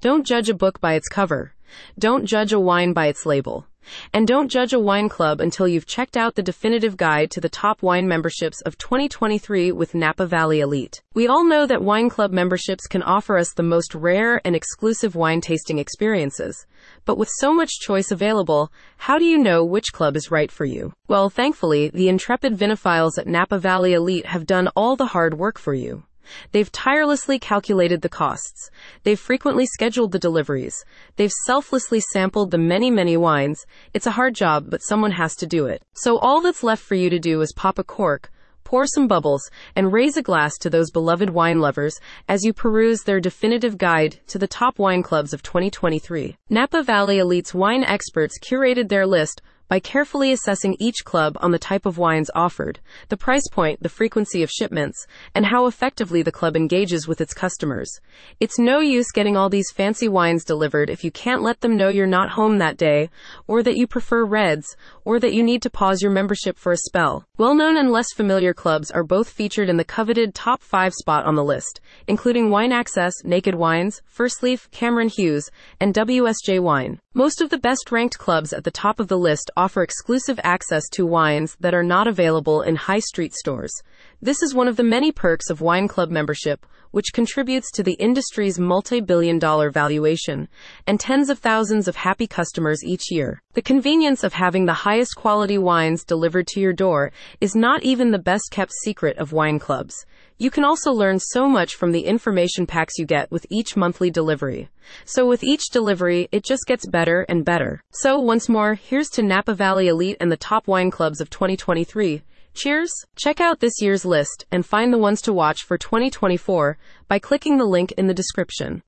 Don't judge a book by its cover. Don't judge a wine by its label. And don't judge a wine club until you've checked out the definitive guide to the top wine memberships of 2023 with Napa Valley Elite. We all know that wine club memberships can offer us the most rare and exclusive wine tasting experiences. But with so much choice available, how do you know which club is right for you? Well, thankfully, the intrepid vinophiles at Napa Valley Elite have done all the hard work for you. They've tirelessly calculated the costs. They've frequently scheduled the deliveries. They've selflessly sampled the many, many wines. It's a hard job, but someone has to do it. So all that's left for you to do is pop a cork, pour some bubbles, and raise a glass to those beloved wine lovers as you peruse their definitive guide to the top wine clubs of 2023. Napa Valley Elite's wine experts curated their list by carefully assessing each club on the type of wines offered, the price point, the frequency of shipments, and how effectively the club engages with its customers. It's no use getting all these fancy wines delivered if you can't let them know you're not home that day, or that you prefer reds, or that you need to pause your membership for a spell. Well known and less familiar clubs are both featured in the coveted top five spot on the list, including Wine Access, Naked Wines, Firstleaf, Cameron Hughes, and WSJ Wine. Most of the best ranked clubs at the top of the list offer exclusive access to wines that are not available in high street stores. This is one of the many perks of wine club membership, which contributes to the industry's multi-billion dollar valuation and tens of thousands of happy customers each year. The convenience of having the highest quality wines delivered to your door is not even the best kept secret of wine clubs. You can also learn so much from the information packs you get with each monthly delivery. So with each delivery, it just gets better and better. So once more, here's to Napa Valley Elite and the top wine clubs of 2023. Cheers! Check out this year's list and find the ones to watch for 2024 by clicking the link in the description.